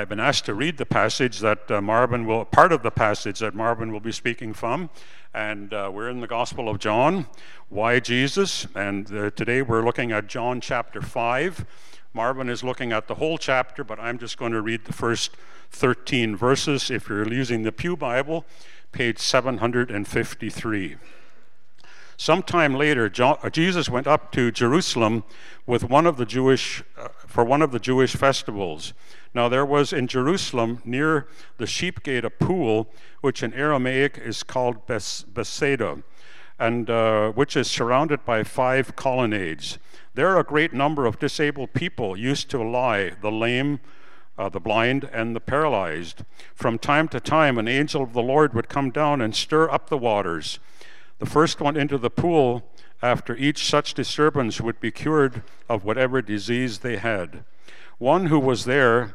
I've been asked to read the passage that uh, Marvin will, part of the passage that Marvin will be speaking from. And uh, we're in the Gospel of John. Why Jesus? And uh, today we're looking at John chapter 5. Marvin is looking at the whole chapter, but I'm just going to read the first 13 verses. If you're using the Pew Bible, page 753. Sometime later, John, uh, Jesus went up to Jerusalem with one of the Jewish, uh, for one of the Jewish festivals. Now there was in Jerusalem near the sheep gate a pool, which in Aramaic is called Bethesda, and uh, which is surrounded by five colonnades. There a great number of disabled people used to lie, the lame, uh, the blind, and the paralyzed. From time to time, an angel of the Lord would come down and stir up the waters. The first one into the pool after each such disturbance would be cured of whatever disease they had. One who was there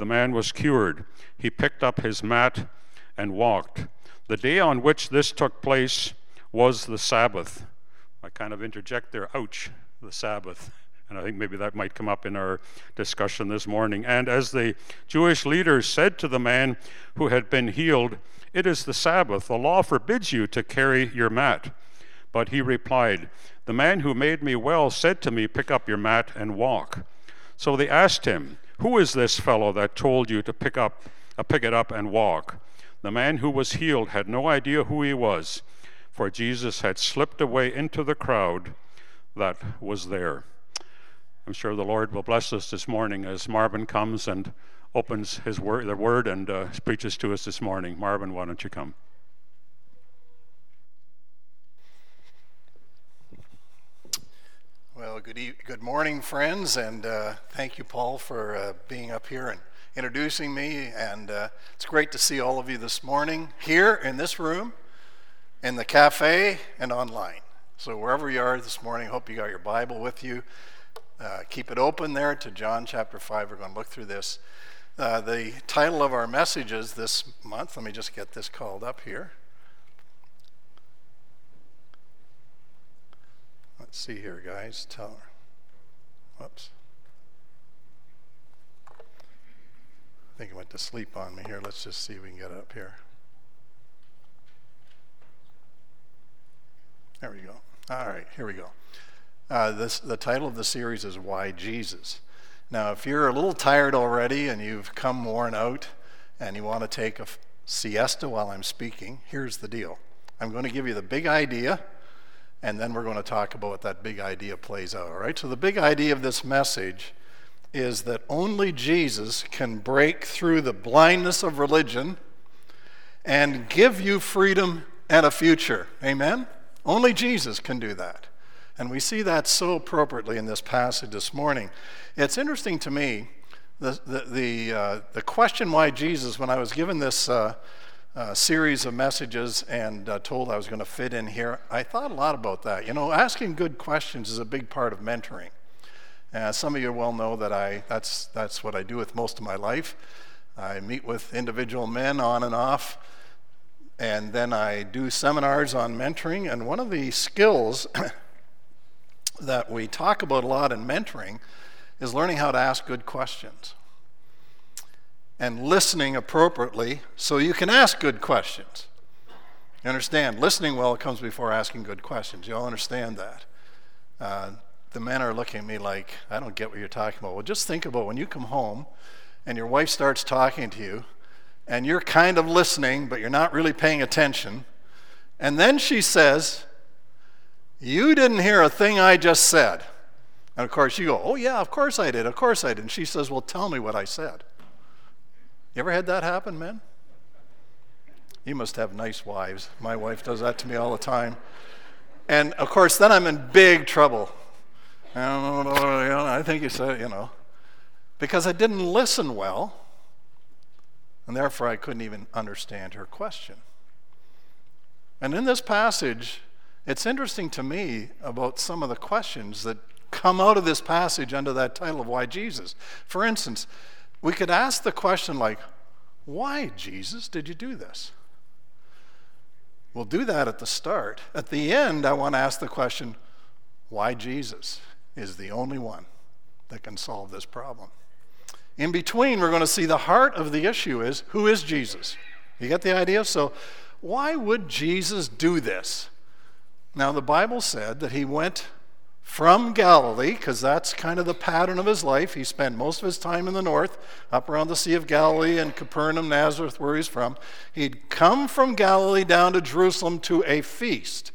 the man was cured. He picked up his mat and walked. The day on which this took place was the Sabbath. I kind of interject there, ouch, the Sabbath. And I think maybe that might come up in our discussion this morning. And as the Jewish leaders said to the man who had been healed, It is the Sabbath. The law forbids you to carry your mat. But he replied, The man who made me well said to me, Pick up your mat and walk. So they asked him, Who is this fellow that told you to pick up uh, pick it up and walk? The man who was healed had no idea who he was, for Jesus had slipped away into the crowd that was there. I'm sure the Lord will bless us this morning as Marvin comes and opens his word, the word and uh, preaches to us this morning. Marvin, why don't you come? Well, good, e- good morning, friends, and uh, thank you, Paul, for uh, being up here and introducing me. And uh, it's great to see all of you this morning here in this room, in the cafe, and online. So, wherever you are this morning, hope you got your Bible with you. Uh, keep it open there to John chapter 5. We're going to look through this. Uh, the title of our messages this month, let me just get this called up here. Let's see here, guys. Tell her. Whoops. I think it went to sleep on me here. Let's just see if we can get it up here. There we go. All right, here we go. Uh, this, the title of the series is Why Jesus. Now, if you're a little tired already and you've come worn out and you want to take a siesta while I'm speaking, here's the deal. I'm going to give you the big idea and then we're going to talk about what that big idea plays out. All right? So, the big idea of this message is that only Jesus can break through the blindness of religion and give you freedom and a future. Amen? Only Jesus can do that. And we see that so appropriately in this passage this morning. It's interesting to me the, the, the, uh, the question why Jesus, when I was given this. Uh, uh, series of messages and uh, told I was going to fit in here, I thought a lot about that. You know, asking good questions is a big part of mentoring. Uh, some of you well know that I that's that's what I do with most of my life. I meet with individual men on and off, and then I do seminars on mentoring. And one of the skills that we talk about a lot in mentoring is learning how to ask good questions and listening appropriately so you can ask good questions. You understand? Listening well comes before asking good questions. You all understand that? Uh, the men are looking at me like, I don't get what you're talking about. Well, just think about when you come home and your wife starts talking to you and you're kind of listening, but you're not really paying attention. And then she says, You didn't hear a thing I just said. And of course, you go, Oh, yeah, of course I did. Of course I did. And she says, Well, tell me what I said. You ever had that happen, men? You must have nice wives. My wife does that to me all the time. And of course, then I'm in big trouble. I think you said, you know, because I didn't listen well. And therefore, I couldn't even understand her question. And in this passage, it's interesting to me about some of the questions that come out of this passage under that title of Why Jesus. For instance, we could ask the question like, Why, Jesus, did you do this? We'll do that at the start. At the end, I want to ask the question, Why Jesus is the only one that can solve this problem? In between, we're going to see the heart of the issue is who is Jesus? You get the idea? So, why would Jesus do this? Now, the Bible said that he went from Galilee, because that's kind of the pattern of his life. He spent most of his time in the north, up around the Sea of Galilee and Capernaum, Nazareth, where he's from. He'd come from Galilee down to Jerusalem to a feast.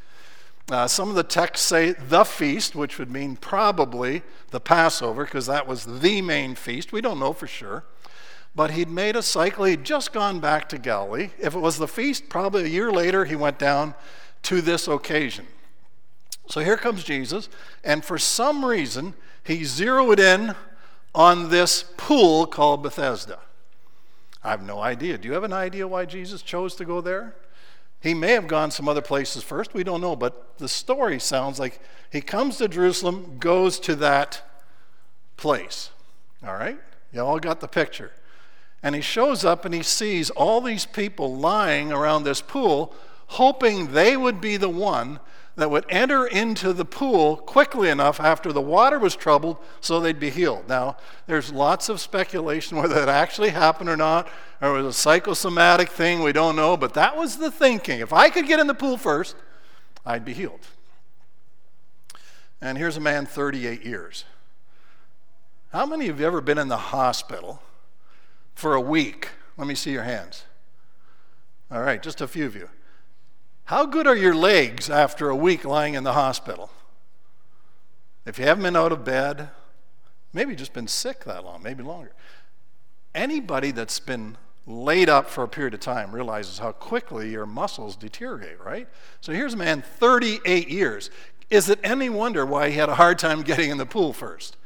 Uh, some of the texts say the feast, which would mean probably the Passover, because that was the main feast. We don't know for sure. But he'd made a cycle. He'd just gone back to Galilee. If it was the feast, probably a year later, he went down to this occasion. So here comes Jesus, and for some reason, he zeroed in on this pool called Bethesda. I have no idea. Do you have an idea why Jesus chose to go there? He may have gone some other places first, we don't know, but the story sounds like he comes to Jerusalem, goes to that place. All right? You all got the picture. And he shows up and he sees all these people lying around this pool, hoping they would be the one that would enter into the pool quickly enough after the water was troubled so they'd be healed. Now, there's lots of speculation whether that actually happened or not, or it was a psychosomatic thing, we don't know, but that was the thinking. If I could get in the pool first, I'd be healed. And here's a man 38 years. How many of you ever been in the hospital for a week? Let me see your hands. All right, just a few of you. How good are your legs after a week lying in the hospital? If you haven't been out of bed, maybe just been sick that long, maybe longer. Anybody that's been laid up for a period of time realizes how quickly your muscles deteriorate, right? So here's a man, 38 years. Is it any wonder why he had a hard time getting in the pool first?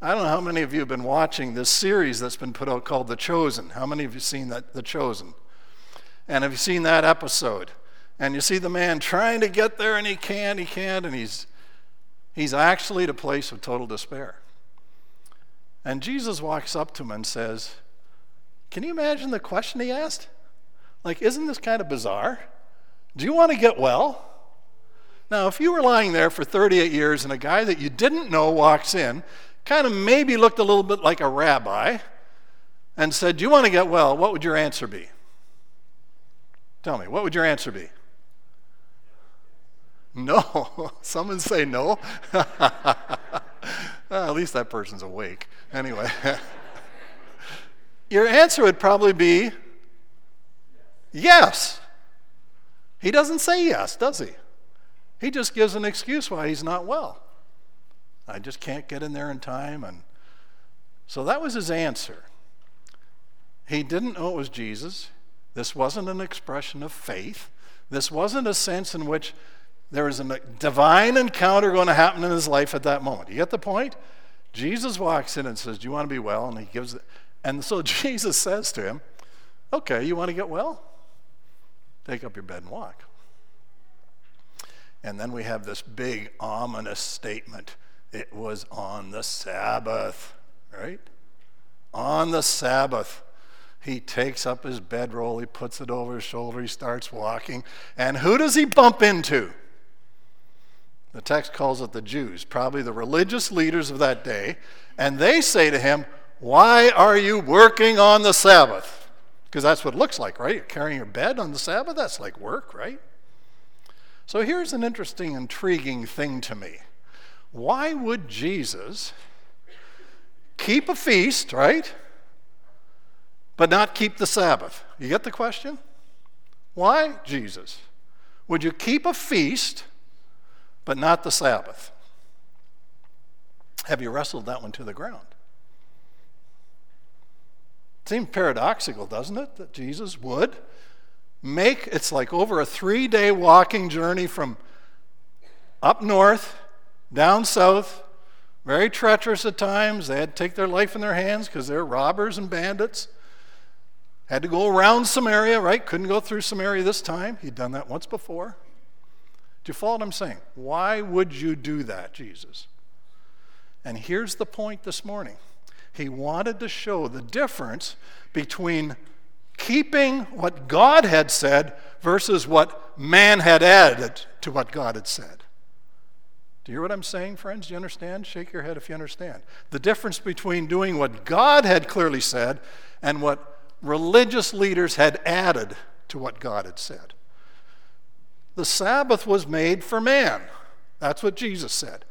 I don't know how many of you have been watching this series that's been put out called The Chosen. How many of you seen that The Chosen? And have you seen that episode? And you see the man trying to get there and he can't, he can't, and he's, he's actually at a place of total despair. And Jesus walks up to him and says, Can you imagine the question he asked? Like, isn't this kind of bizarre? Do you want to get well? Now, if you were lying there for 38 years and a guy that you didn't know walks in, kind of maybe looked a little bit like a rabbi, and said, Do you want to get well? What would your answer be? Tell me, what would your answer be? No. Someone say no. well, at least that person's awake. Anyway, your answer would probably be yes. He doesn't say yes, does he? He just gives an excuse why he's not well. I just can't get in there in time. And so that was his answer. He didn't know it was Jesus. This wasn't an expression of faith. This wasn't a sense in which there is a divine encounter going to happen in his life at that moment. You get the point? Jesus walks in and says, Do you want to be well? And he gives it. And so Jesus says to him, Okay, you want to get well? Take up your bed and walk. And then we have this big ominous statement. It was on the Sabbath, right? On the Sabbath. He takes up his bedroll, he puts it over his shoulder, he starts walking. And who does he bump into? The text calls it the Jews, probably the religious leaders of that day. And they say to him, Why are you working on the Sabbath? Because that's what it looks like, right? You're carrying your bed on the Sabbath. That's like work, right? So here's an interesting, intriguing thing to me. Why would Jesus keep a feast, right? But not keep the Sabbath? You get the question? Why, Jesus? Would you keep a feast? But not the Sabbath. Have you wrestled that one to the ground? It Seems paradoxical, doesn't it, that Jesus would make it's like over a three day walking journey from up north, down south, very treacherous at times. They had to take their life in their hands because they're robbers and bandits. Had to go around Samaria, right? Couldn't go through Samaria this time. He'd done that once before. Do you follow what I'm saying? Why would you do that, Jesus? And here's the point this morning He wanted to show the difference between keeping what God had said versus what man had added to what God had said. Do you hear what I'm saying, friends? Do you understand? Shake your head if you understand. The difference between doing what God had clearly said and what religious leaders had added to what God had said. The Sabbath was made for man. That's what Jesus said.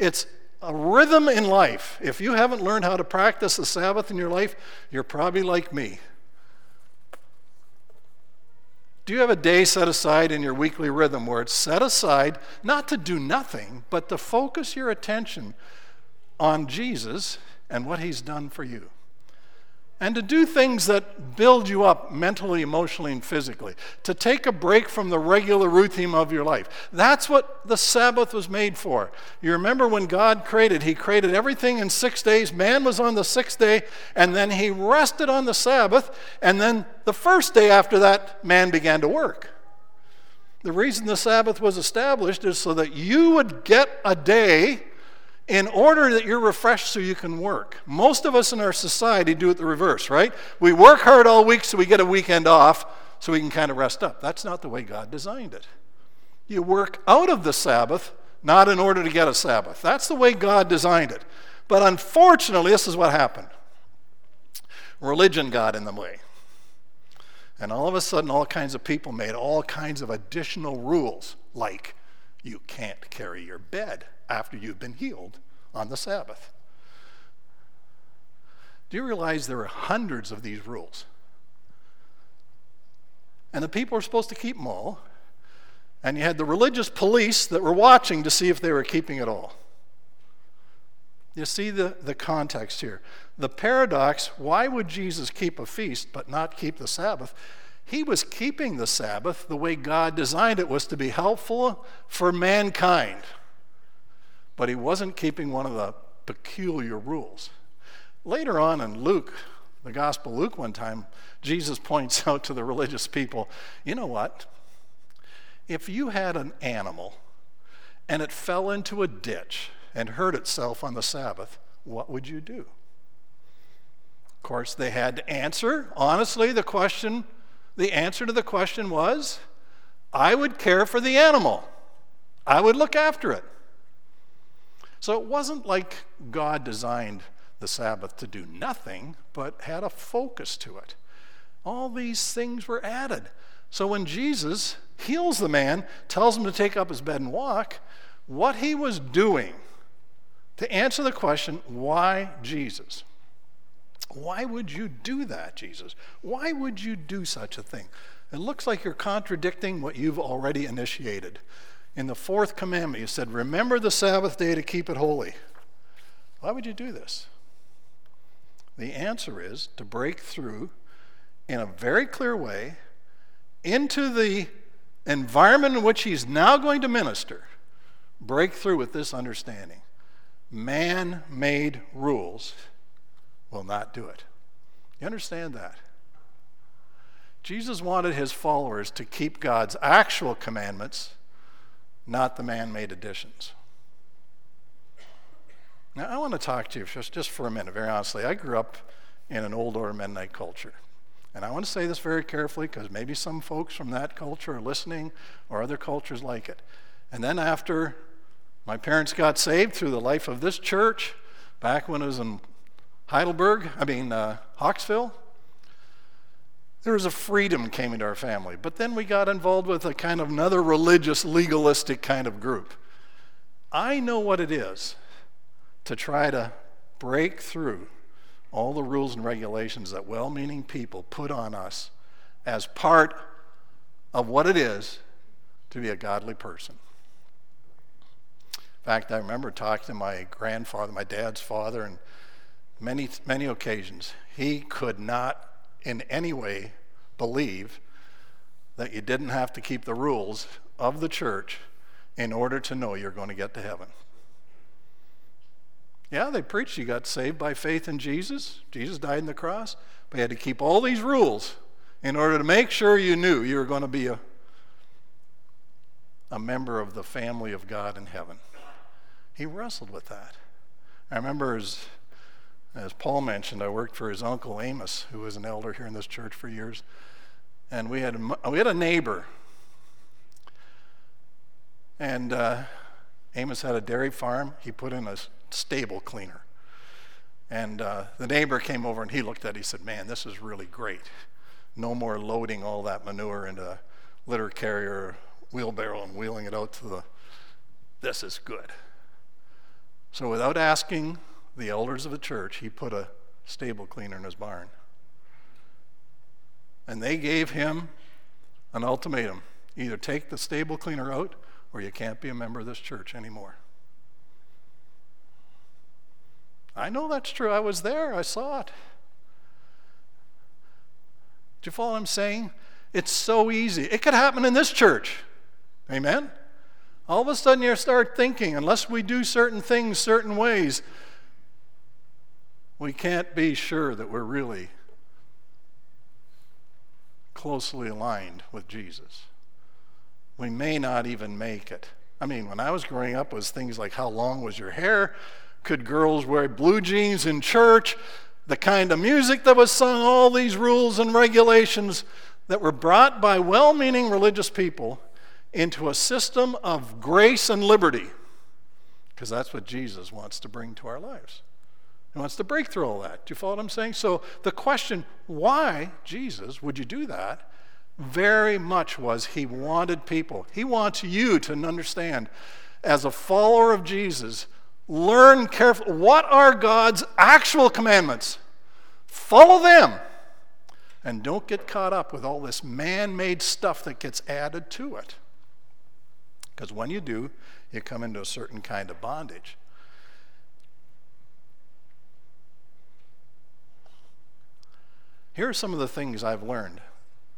It's a rhythm in life. If you haven't learned how to practice the Sabbath in your life, you're probably like me. Do you have a day set aside in your weekly rhythm where it's set aside not to do nothing, but to focus your attention on Jesus and what he's done for you? And to do things that build you up mentally, emotionally, and physically, to take a break from the regular routine of your life. That's what the Sabbath was made for. You remember when God created, He created everything in six days. Man was on the sixth day, and then He rested on the Sabbath, and then the first day after that, man began to work. The reason the Sabbath was established is so that you would get a day in order that you're refreshed so you can work. Most of us in our society do it the reverse, right? We work hard all week so we get a weekend off so we can kind of rest up. That's not the way God designed it. You work out of the Sabbath, not in order to get a Sabbath. That's the way God designed it. But unfortunately, this is what happened religion got in the way. And all of a sudden, all kinds of people made all kinds of additional rules, like you can't carry your bed after you've been healed on the Sabbath. Do you realize there are hundreds of these rules? And the people are supposed to keep them all. And you had the religious police that were watching to see if they were keeping it all. You see the, the context here. The paradox why would Jesus keep a feast but not keep the Sabbath? He was keeping the Sabbath the way God designed it was to be helpful for mankind but he wasn't keeping one of the peculiar rules. Later on in Luke, the Gospel Luke, one time, Jesus points out to the religious people you know what? If you had an animal and it fell into a ditch and hurt itself on the Sabbath, what would you do? Of course, they had to answer. Honestly, the question, the answer to the question was I would care for the animal, I would look after it. So it wasn't like God designed the Sabbath to do nothing, but had a focus to it. All these things were added. So when Jesus heals the man, tells him to take up his bed and walk, what he was doing to answer the question, why Jesus? Why would you do that, Jesus? Why would you do such a thing? It looks like you're contradicting what you've already initiated. In the fourth commandment, you said, Remember the Sabbath day to keep it holy. Why would you do this? The answer is to break through in a very clear way into the environment in which he's now going to minister. Break through with this understanding man made rules will not do it. You understand that? Jesus wanted his followers to keep God's actual commandments not the man made additions. Now, I want to talk to you just, just for a minute, very honestly. I grew up in an old order Mennonite culture. And I want to say this very carefully because maybe some folks from that culture are listening or other cultures like it. And then after my parents got saved through the life of this church, back when it was in Heidelberg, I mean, uh, Hawkesville, there was a freedom came into our family. But then we got involved with a kind of another religious, legalistic kind of group. I know what it is to try to break through all the rules and regulations that well meaning people put on us as part of what it is to be a godly person. In fact, I remember talking to my grandfather, my dad's father, and many, many occasions. He could not in any way believe that you didn't have to keep the rules of the church in order to know you're going to get to heaven. Yeah, they preached you got saved by faith in Jesus. Jesus died on the cross. But you had to keep all these rules in order to make sure you knew you were going to be a, a member of the family of God in heaven. He wrestled with that. I remember as, as Paul mentioned, I worked for his uncle Amos, who was an elder here in this church for years. And we had, we had a neighbor. And uh, Amos had a dairy farm. He put in a stable cleaner. And uh, the neighbor came over and he looked at it. He said, Man, this is really great. No more loading all that manure into a litter carrier, wheelbarrow, and wheeling it out to the. This is good. So without asking the elders of the church, he put a stable cleaner in his barn. And they gave him an ultimatum either take the stable cleaner out or you can't be a member of this church anymore. I know that's true. I was there, I saw it. Do you follow what I'm saying? It's so easy. It could happen in this church. Amen? All of a sudden, you start thinking, unless we do certain things certain ways, we can't be sure that we're really closely aligned with Jesus. We may not even make it. I mean, when I was growing up, was things like how long was your hair? Could girls wear blue jeans in church? The kind of music that was sung, all these rules and regulations that were brought by well meaning religious people into a system of grace and liberty. Because that's what Jesus wants to bring to our lives. He wants to break through all that. Do you follow what I'm saying? So the question, why, Jesus, would you do that? Very much was he wanted people. He wants you to understand, as a follower of Jesus, learn carefully what are God's actual commandments. Follow them. And don't get caught up with all this man made stuff that gets added to it. Because when you do, you come into a certain kind of bondage. Here are some of the things I've learned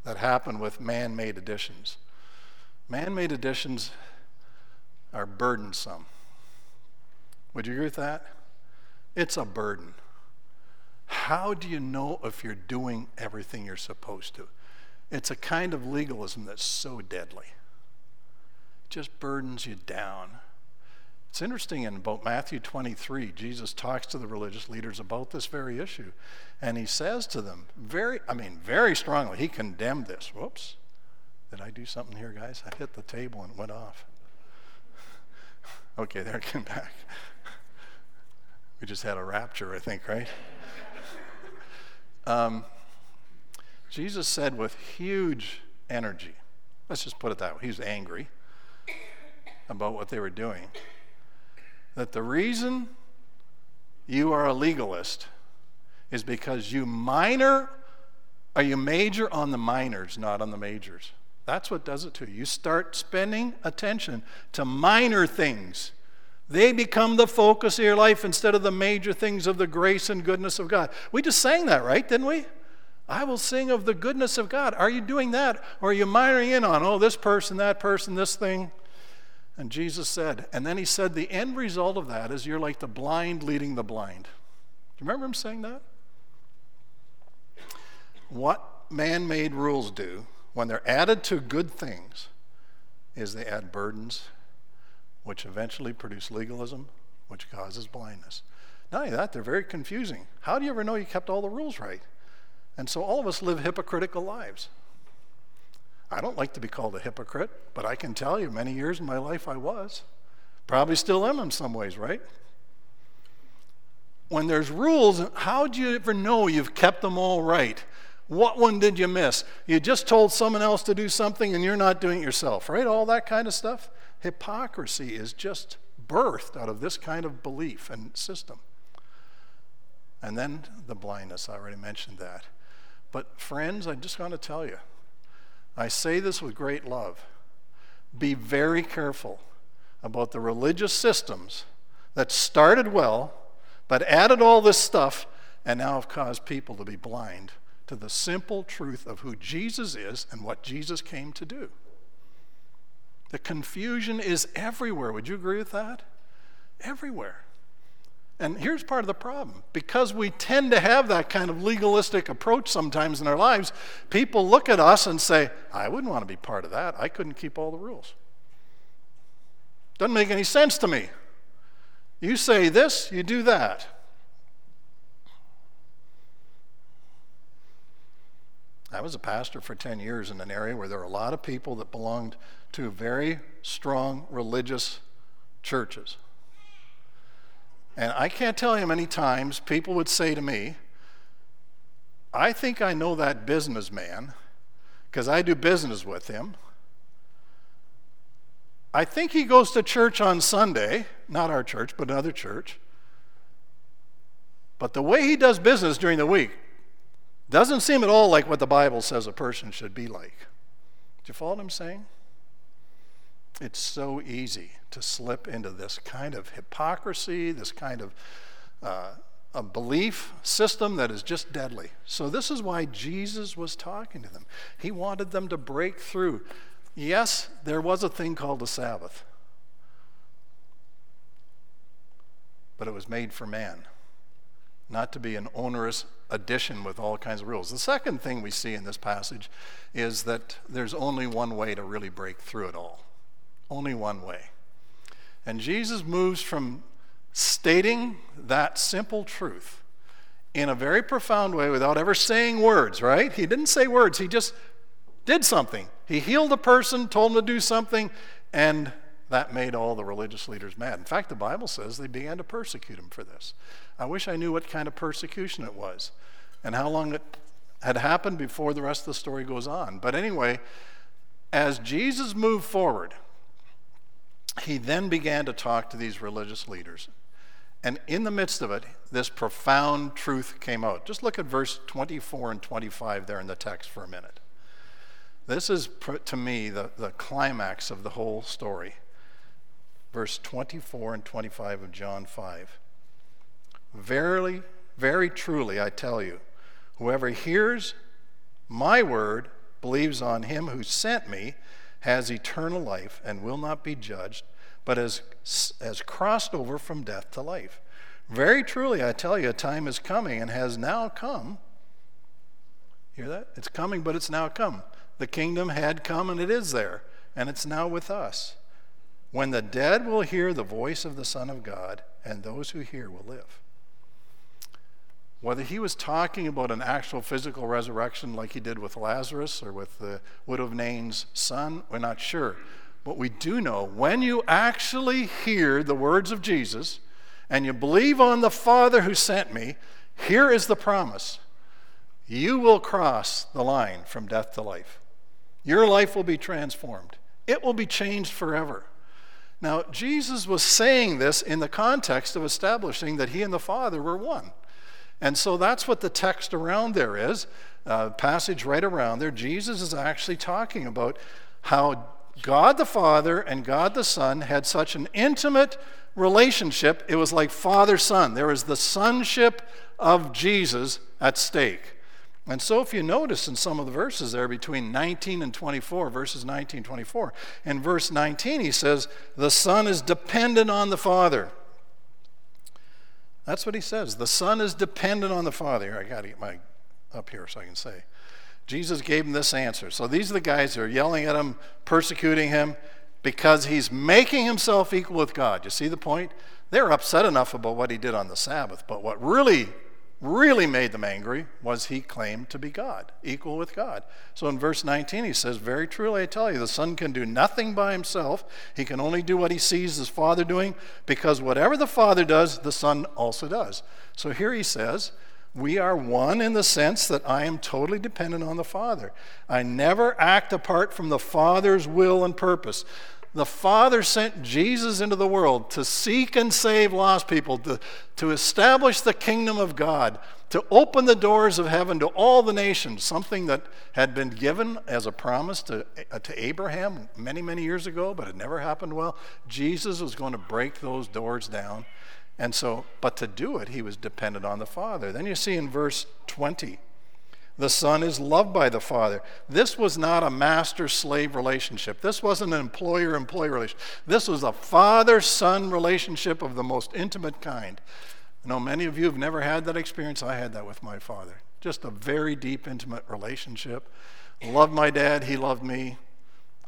that happen with man made additions. Man made additions are burdensome. Would you agree with that? It's a burden. How do you know if you're doing everything you're supposed to? It's a kind of legalism that's so deadly. It just burdens you down. It's interesting in about Matthew 23, Jesus talks to the religious leaders about this very issue. And he says to them, very, I mean, very strongly, he condemned this. Whoops. Did I do something here, guys? I hit the table and it went off. okay, there it came back. We just had a rapture, I think, right? um, Jesus said with huge energy, let's just put it that way, he was angry about what they were doing, that the reason you are a legalist is because you minor or you major on the minors, not on the majors. That's what does it to you. You start spending attention to minor things they become the focus of your life instead of the major things of the grace and goodness of God. We just sang that, right? Didn't we? I will sing of the goodness of God. Are you doing that? Or are you miring in on, oh, this person, that person, this thing? And Jesus said, and then he said, the end result of that is you're like the blind leading the blind. Do you remember him saying that? What man made rules do when they're added to good things is they add burdens which eventually produce legalism, which causes blindness. Not only that, they're very confusing. How do you ever know you kept all the rules right? And so all of us live hypocritical lives. I don't like to be called a hypocrite, but I can tell you many years in my life I was. Probably still am in some ways, right? When there's rules, how do you ever know you've kept them all right? What one did you miss? You just told someone else to do something and you're not doing it yourself, right? All that kind of stuff. Hypocrisy is just birthed out of this kind of belief and system. And then the blindness, I already mentioned that. But, friends, I just want to tell you, I say this with great love. Be very careful about the religious systems that started well, but added all this stuff and now have caused people to be blind to the simple truth of who Jesus is and what Jesus came to do. The confusion is everywhere. Would you agree with that? Everywhere. And here's part of the problem. Because we tend to have that kind of legalistic approach sometimes in our lives, people look at us and say, I wouldn't want to be part of that. I couldn't keep all the rules. Doesn't make any sense to me. You say this, you do that. I was a pastor for 10 years in an area where there were a lot of people that belonged to very strong religious churches. And I can't tell you many times people would say to me, I think I know that businessman because I do business with him. I think he goes to church on Sunday, not our church, but another church. But the way he does business during the week doesn't seem at all like what the Bible says a person should be like. Do you follow what I'm saying? It's so easy to slip into this kind of hypocrisy, this kind of uh, a belief system that is just deadly. So, this is why Jesus was talking to them. He wanted them to break through. Yes, there was a thing called a Sabbath, but it was made for man, not to be an onerous addition with all kinds of rules. The second thing we see in this passage is that there's only one way to really break through it all. Only one way. And Jesus moves from stating that simple truth in a very profound way without ever saying words, right? He didn't say words, he just did something. He healed a person, told him to do something, and that made all the religious leaders mad. In fact, the Bible says they began to persecute him for this. I wish I knew what kind of persecution it was and how long it had happened before the rest of the story goes on. But anyway, as Jesus moved forward, he then began to talk to these religious leaders. And in the midst of it, this profound truth came out. Just look at verse 24 and 25 there in the text for a minute. This is, to me, the, the climax of the whole story. Verse 24 and 25 of John 5. Verily, very truly, I tell you, whoever hears my word, believes on him who sent me, has eternal life and will not be judged, but has, has crossed over from death to life. Very truly, I tell you, a time is coming and has now come. Hear that? It's coming, but it's now come. The kingdom had come and it is there, and it's now with us. When the dead will hear the voice of the Son of God, and those who hear will live. Whether he was talking about an actual physical resurrection like he did with Lazarus or with the widow of Nain's son, we're not sure. But we do know when you actually hear the words of Jesus and you believe on the Father who sent me, here is the promise you will cross the line from death to life. Your life will be transformed, it will be changed forever. Now, Jesus was saying this in the context of establishing that he and the Father were one. And so that's what the text around there is, uh, passage right around there. Jesus is actually talking about how God the Father and God the Son had such an intimate relationship. It was like father son. There was the sonship of Jesus at stake. And so, if you notice in some of the verses there between 19 and 24, verses 19 24, in verse 19, he says, The Son is dependent on the Father. That's what he says. The Son is dependent on the Father. I got to get my up here so I can say. Jesus gave him this answer. So these are the guys who are yelling at him, persecuting him, because he's making himself equal with God. You see the point? They're upset enough about what he did on the Sabbath, but what really really made them angry was he claimed to be God, equal with God. So in verse 19, he says, Very truly I tell you, the Son can do nothing by himself. He can only do what he sees his Father doing, because whatever the Father does, the Son also does. So here he says, we are one in the sense that I am totally dependent on the Father. I never act apart from the Father's will and purpose. The Father sent Jesus into the world to seek and save lost people, to, to establish the kingdom of God, to open the doors of heaven to all the nations, something that had been given as a promise to, to Abraham many, many years ago, but it never happened well. Jesus was going to break those doors down. And so, but to do it, he was dependent on the Father. Then you see in verse 20, the Son is loved by the Father. This was not a master slave relationship. This wasn't an employer employee relationship. This was a father son relationship of the most intimate kind. I know many of you have never had that experience. I had that with my father. Just a very deep, intimate relationship. Loved my dad, he loved me.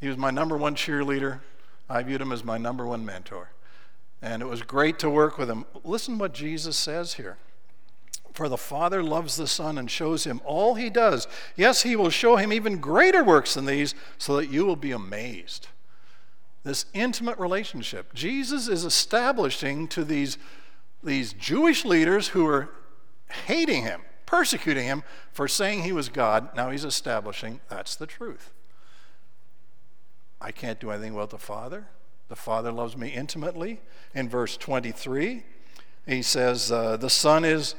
He was my number one cheerleader. I viewed him as my number one mentor. And it was great to work with him. Listen what Jesus says here. For the Father loves the Son and shows him all he does. Yes, he will show him even greater works than these so that you will be amazed. This intimate relationship. Jesus is establishing to these, these Jewish leaders who are hating him, persecuting him for saying he was God. Now he's establishing that's the truth. I can't do anything without the Father. The Father loves me intimately. In verse 23, he says, uh, The Son is,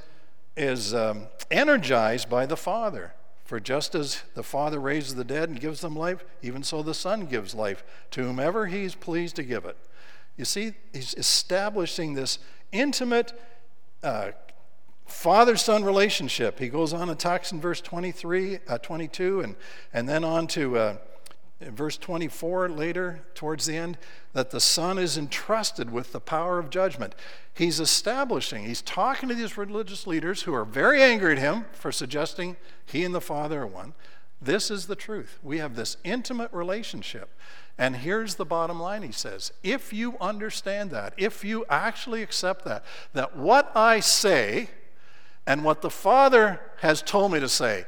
is um, energized by the Father. For just as the Father raises the dead and gives them life, even so the Son gives life to whomever he is pleased to give it. You see, he's establishing this intimate uh, father son relationship. He goes on and talks in verse 23, uh, 22, and, and then on to. Uh, in verse 24 later, towards the end, that the Son is entrusted with the power of judgment. He's establishing, he's talking to these religious leaders who are very angry at him for suggesting he and the Father are one. This is the truth. We have this intimate relationship. And here's the bottom line, he says. If you understand that, if you actually accept that, that what I say and what the Father has told me to say,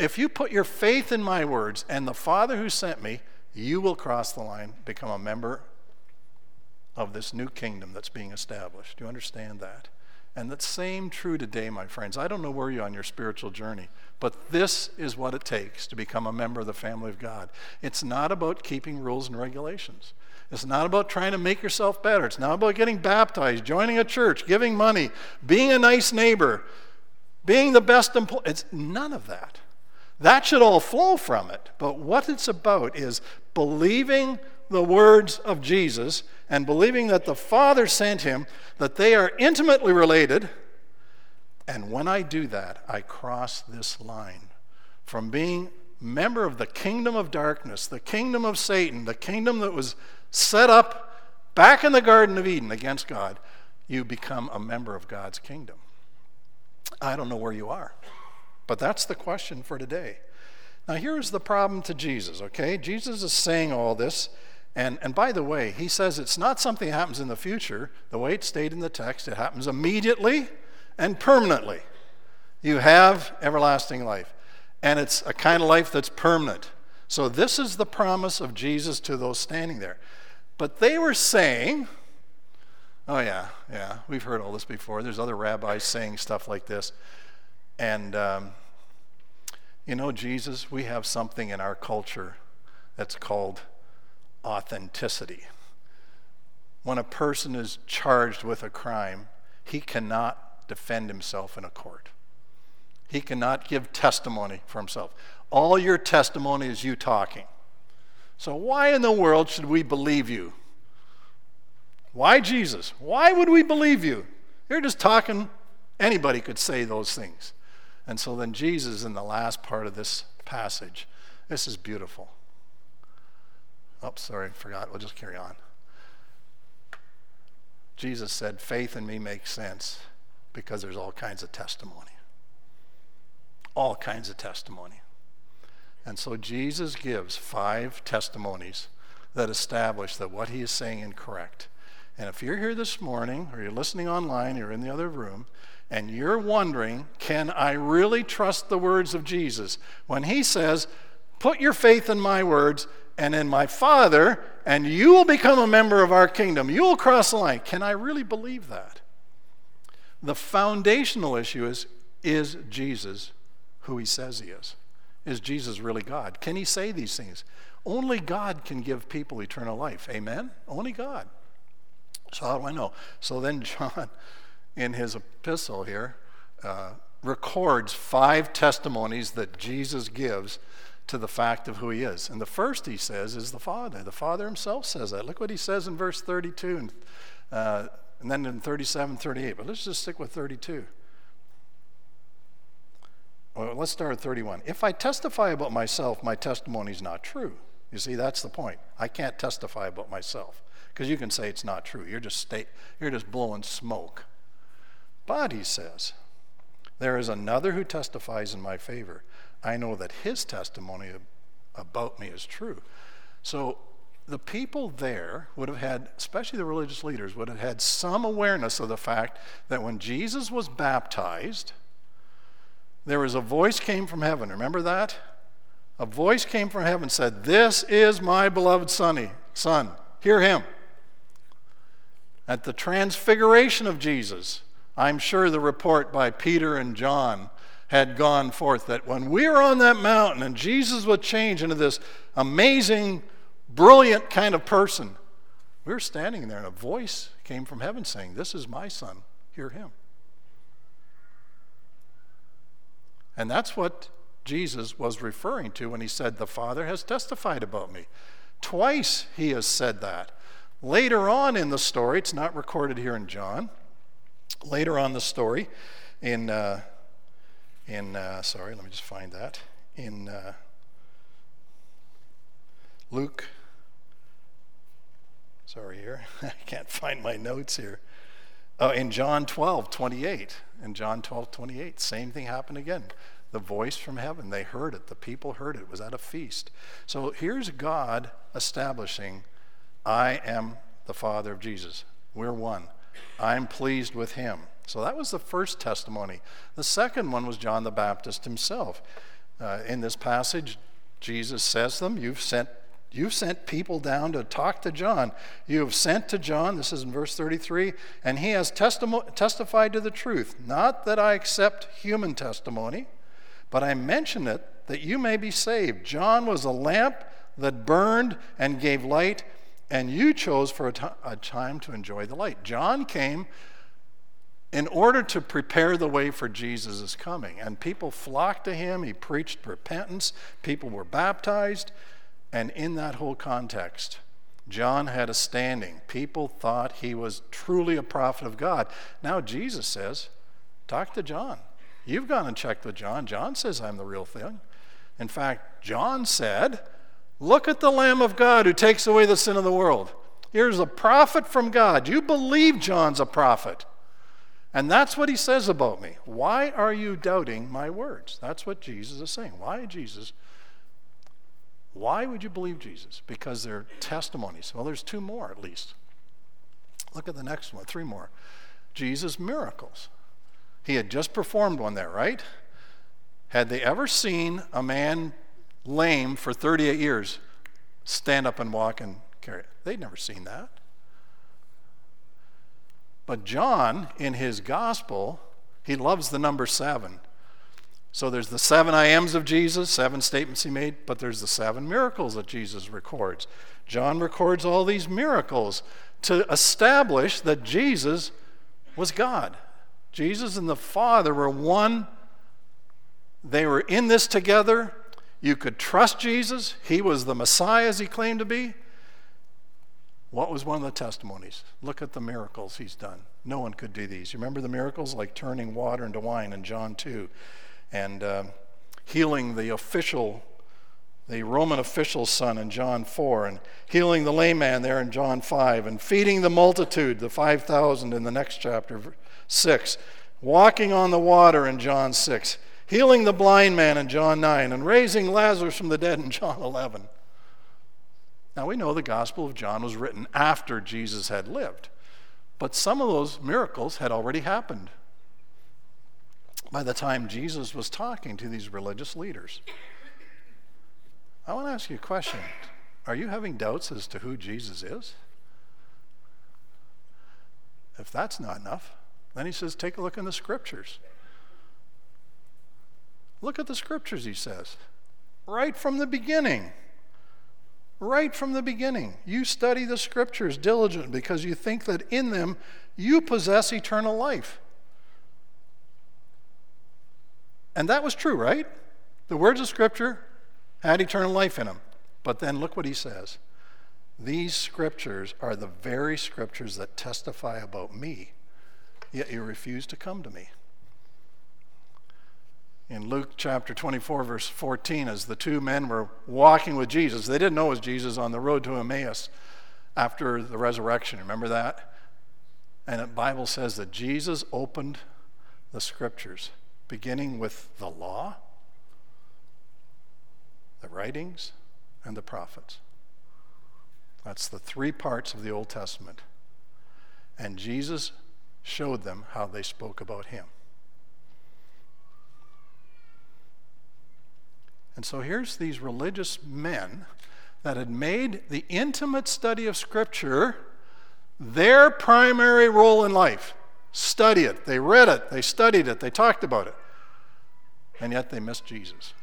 if you put your faith in my words and the Father who sent me, you will cross the line, become a member of this new kingdom that's being established. Do you understand that? And that's same true today, my friends. I don't know where you're on your spiritual journey, but this is what it takes to become a member of the family of God. It's not about keeping rules and regulations. It's not about trying to make yourself better. It's not about getting baptized, joining a church, giving money, being a nice neighbor, being the best employee. It's none of that. That should all flow from it. But what it's about is believing the words of Jesus and believing that the Father sent him, that they are intimately related. And when I do that, I cross this line from being member of the kingdom of darkness, the kingdom of Satan, the kingdom that was set up back in the Garden of Eden against God, you become a member of God's kingdom. I don't know where you are. But that's the question for today. Now, here's the problem to Jesus, okay? Jesus is saying all this. And, and by the way, he says it's not something that happens in the future. The way it's stated in the text, it happens immediately and permanently. You have everlasting life. And it's a kind of life that's permanent. So, this is the promise of Jesus to those standing there. But they were saying, oh, yeah, yeah, we've heard all this before. There's other rabbis saying stuff like this. And, um, you know, Jesus, we have something in our culture that's called authenticity. When a person is charged with a crime, he cannot defend himself in a court. He cannot give testimony for himself. All your testimony is you talking. So, why in the world should we believe you? Why Jesus? Why would we believe you? You're just talking, anybody could say those things. And so then Jesus, in the last part of this passage, this is beautiful. Oh, sorry, forgot. We'll just carry on. Jesus said, Faith in me makes sense because there's all kinds of testimony. All kinds of testimony. And so Jesus gives five testimonies that establish that what he is saying is correct. And if you're here this morning, or you're listening online, or you're in the other room, and you're wondering, can I really trust the words of Jesus? When he says, Put your faith in my words and in my Father, and you will become a member of our kingdom. You will cross the line. Can I really believe that? The foundational issue is is Jesus who he says he is? Is Jesus really God? Can he say these things? Only God can give people eternal life. Amen? Only God. So, how do I know? So then, John in his epistle here uh, records five testimonies that Jesus gives to the fact of who he is. And the first he says is the Father. The Father himself says that. Look what he says in verse 32 and, uh, and then in 37, 38. But let's just stick with 32. Well, let's start at 31. If I testify about myself, my testimony is not true. You see, that's the point. I can't testify about myself because you can say it's not true. You're just, state, you're just blowing smoke. But, he says, there is another who testifies in my favor. I know that his testimony about me is true. So the people there would have had, especially the religious leaders, would have had some awareness of the fact that when Jesus was baptized, there was a voice came from heaven. Remember that? A voice came from heaven said, "This is my beloved sonny, son. Hear him." At the transfiguration of Jesus, I'm sure the report by Peter and John had gone forth that when we were on that mountain and Jesus would change into this amazing, brilliant kind of person, we were standing there and a voice came from heaven saying, This is my son, hear him. And that's what Jesus was referring to when he said, The Father has testified about me. Twice he has said that. Later on in the story, it's not recorded here in John. Later on the story, in uh, in, uh, sorry, let me just find that. In uh, Luke, sorry here, I can't find my notes here. Oh, in John 12, 28. In John 12, 28, same thing happened again. The voice from heaven, they heard it. The people heard it. It was at a feast. So here's God establishing I am the Father of Jesus. We're one. I'm pleased with him. So that was the first testimony. The second one was John the Baptist himself. Uh, in this passage, Jesus says to them, You've sent You've sent people down to talk to John. You have sent to John, this is in verse 33, and he has testi- testified to the truth. Not that I accept human testimony, but I mention it that you may be saved. John was a lamp that burned and gave light, and you chose for a, t- a time to enjoy the light. John came in order to prepare the way for Jesus' coming. And people flocked to him. He preached repentance. People were baptized. And in that whole context, John had a standing. People thought he was truly a prophet of God. Now, Jesus says, Talk to John. You've gone and checked with John. John says, I'm the real thing. In fact, John said, Look at the Lamb of God who takes away the sin of the world. Here's a prophet from God. You believe John's a prophet. And that's what he says about me. Why are you doubting my words? That's what Jesus is saying. Why, Jesus? Why would you believe Jesus? Because they're testimonies. Well, there's two more at least. Look at the next one, three more. Jesus' miracles. He had just performed one there, right? Had they ever seen a man lame for 38 years stand up and walk and carry it? They'd never seen that. But John, in his gospel, he loves the number seven. So there's the seven I ams of Jesus, seven statements he made, but there's the seven miracles that Jesus records. John records all these miracles to establish that Jesus was God. Jesus and the Father were one. They were in this together. You could trust Jesus. He was the Messiah as he claimed to be. What was one of the testimonies? Look at the miracles he's done. No one could do these. You remember the miracles like turning water into wine in John 2 and uh, healing the official, the Roman official's son in John 4, and healing the lame man there in John 5, and feeding the multitude, the 5,000 in the next chapter 6, walking on the water in John 6, healing the blind man in John 9, and raising Lazarus from the dead in John 11. Now we know the Gospel of John was written after Jesus had lived, but some of those miracles had already happened by the time Jesus was talking to these religious leaders. I want to ask you a question. Are you having doubts as to who Jesus is? If that's not enough, then he says, take a look in the scriptures. Look at the scriptures, he says, right from the beginning right from the beginning. You study the scriptures diligently because you think that in them you possess eternal life. And that was true, right? The words of scripture had eternal life in them. But then look what he says. These scriptures are the very scriptures that testify about me, yet you refuse to come to me in Luke chapter 24, verse 14, as the two men were walking with Jesus. They didn't know it was Jesus on the road to Emmaus after the resurrection. Remember that? And the Bible says that Jesus opened the scriptures, beginning with the law, the writings, and the prophets. That's the three parts of the Old Testament. And Jesus showed them how they spoke about him. And so here's these religious men that had made the intimate study of Scripture their primary role in life. Study it. They read it. They studied it. They talked about it. And yet they missed Jesus.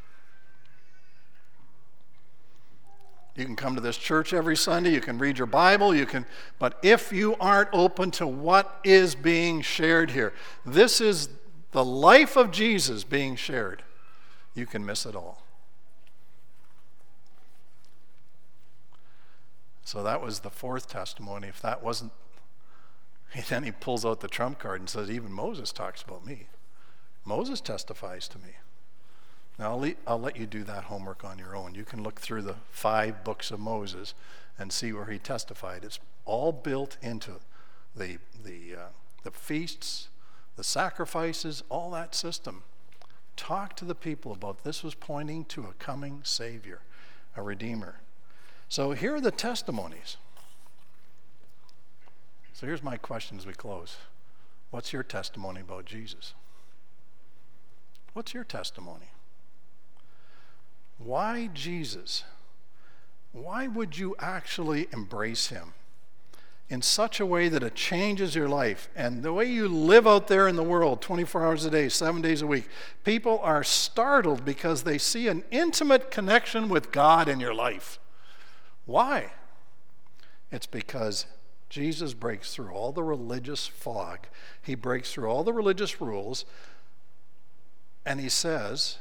You can come to this church every Sunday, you can read your Bible, you can but if you aren't open to what is being shared here, this is the life of Jesus being shared. You can miss it all. So that was the fourth testimony. If that wasn't, then he pulls out the trump card and says, Even Moses talks about me. Moses testifies to me. Now, I'll, le- I'll let you do that homework on your own. You can look through the five books of Moses and see where he testified. It's all built into the, the, uh, the feasts, the sacrifices, all that system. Talk to the people about this was pointing to a coming Savior, a Redeemer. So here are the testimonies. So here's my question as we close What's your testimony about Jesus? What's your testimony? Why Jesus? Why would you actually embrace him in such a way that it changes your life and the way you live out there in the world 24 hours a day, seven days a week? People are startled because they see an intimate connection with God in your life. Why? It's because Jesus breaks through all the religious fog, he breaks through all the religious rules, and he says,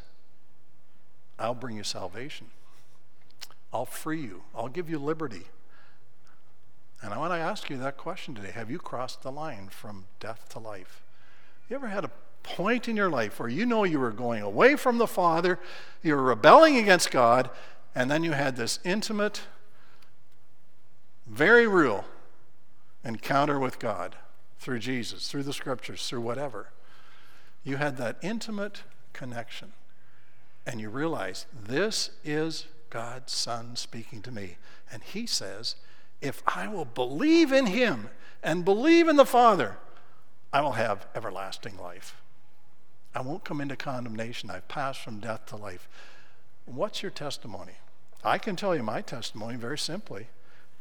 I'll bring you salvation. I'll free you. I'll give you liberty. And I want to ask you that question today. Have you crossed the line from death to life? You ever had a point in your life where you know you were going away from the Father, you were rebelling against God, and then you had this intimate very real encounter with God through Jesus, through the scriptures, through whatever. You had that intimate connection. And you realize this is God's Son speaking to me. And He says, if I will believe in Him and believe in the Father, I will have everlasting life. I won't come into condemnation. I've passed from death to life. What's your testimony? I can tell you my testimony very simply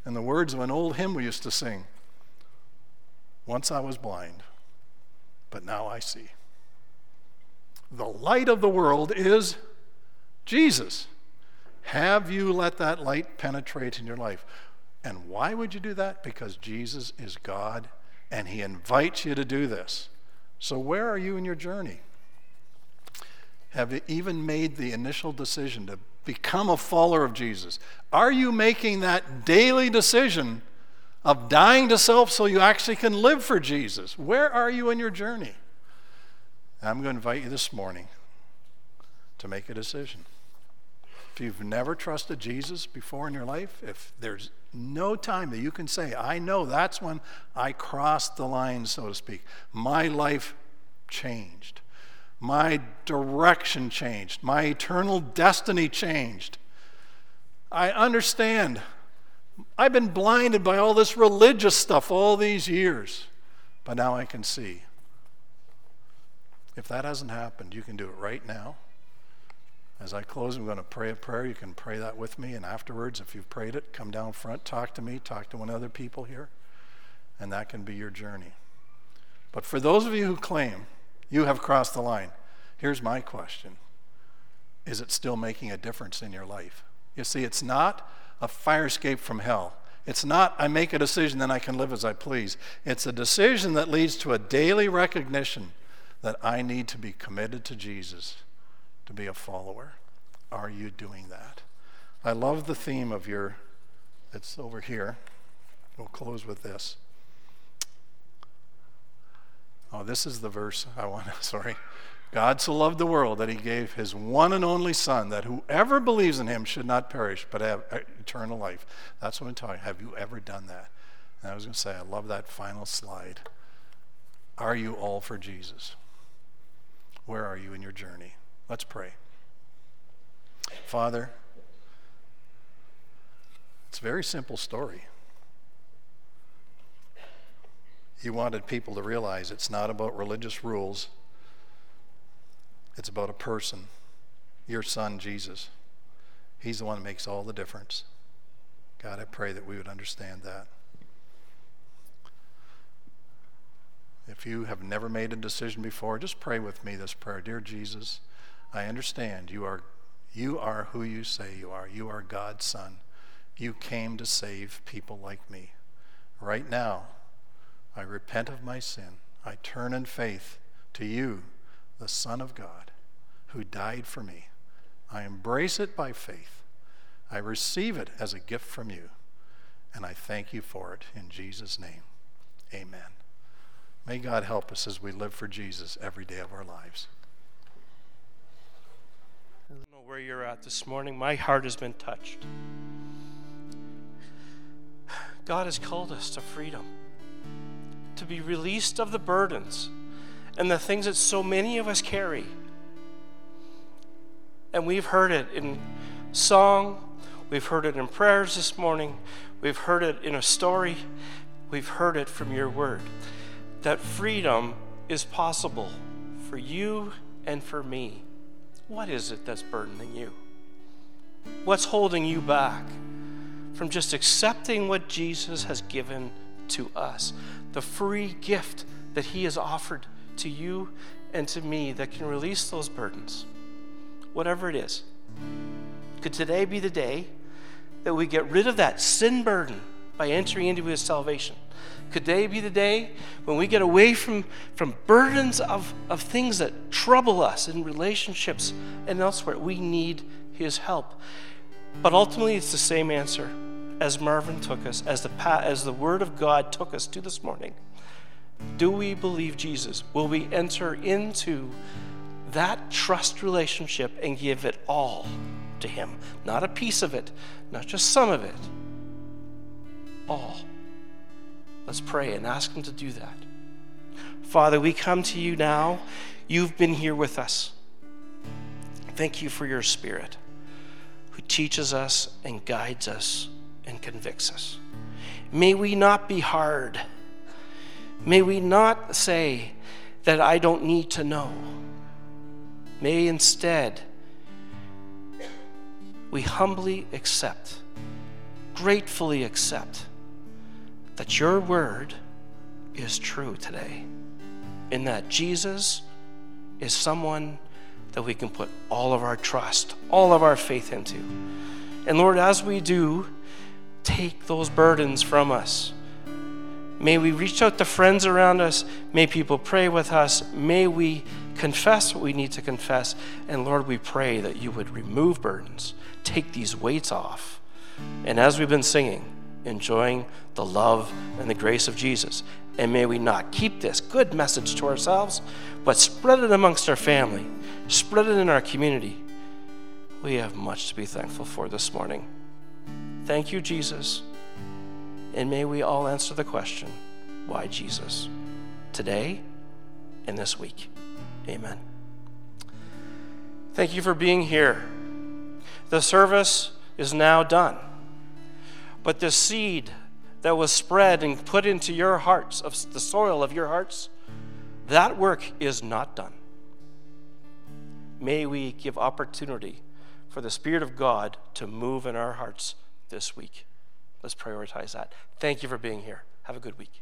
in the words of an old hymn we used to sing Once I was blind, but now I see. The light of the world is Jesus. Have you let that light penetrate in your life? And why would you do that? Because Jesus is God and He invites you to do this. So, where are you in your journey? Have you even made the initial decision to become a follower of Jesus? Are you making that daily decision of dying to self so you actually can live for Jesus? Where are you in your journey? I'm going to invite you this morning to make a decision. If you've never trusted Jesus before in your life, if there's no time that you can say, I know that's when I crossed the line, so to speak, my life changed. My direction changed. My eternal destiny changed. I understand. I've been blinded by all this religious stuff all these years, but now I can see. If that hasn't happened, you can do it right now. As I close, I'm going to pray a prayer. You can pray that with me, and afterwards, if you've prayed it, come down front, talk to me, talk to one other people here, and that can be your journey. But for those of you who claim you have crossed the line. Here's my question Is it still making a difference in your life? You see, it's not a fire escape from hell. It's not, I make a decision, then I can live as I please. It's a decision that leads to a daily recognition that I need to be committed to Jesus, to be a follower. Are you doing that? I love the theme of your, it's over here. We'll close with this. Oh, this is the verse I want sorry. God so loved the world that he gave his one and only Son, that whoever believes in him should not perish, but have eternal life. That's what I'm talking. Have you ever done that? And I was going to say, I love that final slide. Are you all for Jesus? Where are you in your journey? Let's pray. Father, it's a very simple story. You wanted people to realize it's not about religious rules, it's about a person, your son, Jesus. He's the one that makes all the difference. God, I pray that we would understand that. If you have never made a decision before, just pray with me this prayer. Dear Jesus, I understand you are, you are who you say you are. You are God's Son. You came to save people like me. Right now, I repent of my sin. I turn in faith to you, the Son of God, who died for me. I embrace it by faith. I receive it as a gift from you. And I thank you for it in Jesus' name. Amen. May God help us as we live for Jesus every day of our lives. I don't know where you're at this morning. My heart has been touched. God has called us to freedom, to be released of the burdens and the things that so many of us carry. And we've heard it in song, we've heard it in prayers this morning, we've heard it in a story, we've heard it from your word that freedom is possible for you and for me. What is it that's burdening you? What's holding you back from just accepting what Jesus has given to us? The free gift that He has offered to you and to me that can release those burdens, whatever it is. Could today be the day that we get rid of that sin burden by entering into His salvation? Could today be the day when we get away from, from burdens of, of things that trouble us in relationships and elsewhere? We need His help. But ultimately, it's the same answer as Marvin took us, as the, as the Word of God took us to this morning. Do we believe Jesus? Will we enter into that trust relationship and give it all to Him? Not a piece of it, not just some of it, all. Let's pray and ask Him to do that. Father, we come to you now. You've been here with us. Thank you for your Spirit who teaches us and guides us and convicts us. May we not be hard. May we not say that I don't need to know. May instead we humbly accept, gratefully accept that your word is true today, and that Jesus is someone that we can put all of our trust, all of our faith into. And Lord, as we do, take those burdens from us. May we reach out to friends around us. May people pray with us. May we confess what we need to confess. And Lord, we pray that you would remove burdens, take these weights off. And as we've been singing, enjoying the love and the grace of Jesus. And may we not keep this good message to ourselves, but spread it amongst our family, spread it in our community. We have much to be thankful for this morning. Thank you, Jesus. And may we all answer the question why Jesus? Today and this week. Amen. Thank you for being here. The service is now done. But the seed that was spread and put into your hearts, of the soil of your hearts, that work is not done. May we give opportunity for the Spirit of God to move in our hearts this week. Let's prioritize that. Thank you for being here. Have a good week.